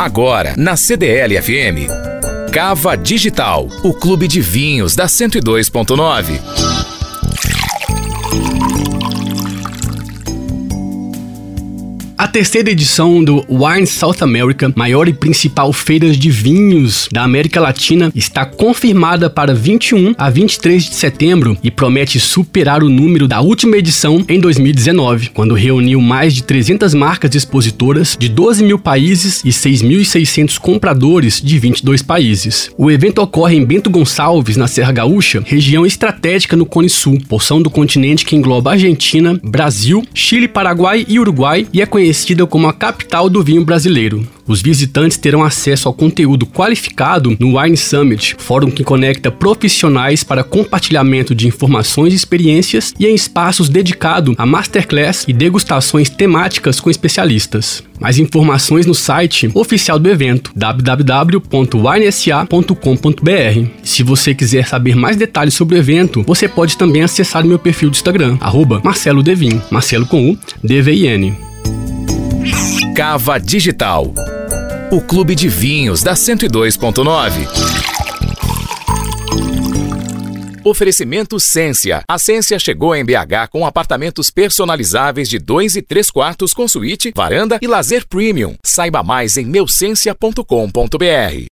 Agora, na CDL FM. Cava Digital, o clube de vinhos da 102.9. terceira edição do Wine South America, maior e principal feira de vinhos da América Latina, está confirmada para 21 a 23 de setembro e promete superar o número da última edição em 2019, quando reuniu mais de 300 marcas expositoras de 12 mil países e 6.600 compradores de 22 países. O evento ocorre em Bento Gonçalves, na Serra Gaúcha, região estratégica no Cone Sul, porção do continente que engloba Argentina, Brasil, Chile, Paraguai e Uruguai e é conhecido conhecida como a capital do vinho brasileiro. Os visitantes terão acesso ao conteúdo qualificado no Wine Summit, fórum que conecta profissionais para compartilhamento de informações e experiências e em espaços dedicados a masterclass e degustações temáticas com especialistas. Mais informações no site oficial do evento www.winesa.com.br. Se você quiser saber mais detalhes sobre o evento, você pode também acessar meu perfil do Instagram, Marcelo Devin, Marcelo com U, D-V-I-N. Cava Digital, o clube de vinhos da 102.9. Oferecimento Cência. A Cência chegou em BH com apartamentos personalizáveis de 2 e 3 quartos com suíte, varanda e lazer premium. Saiba mais em meucencia.com.br.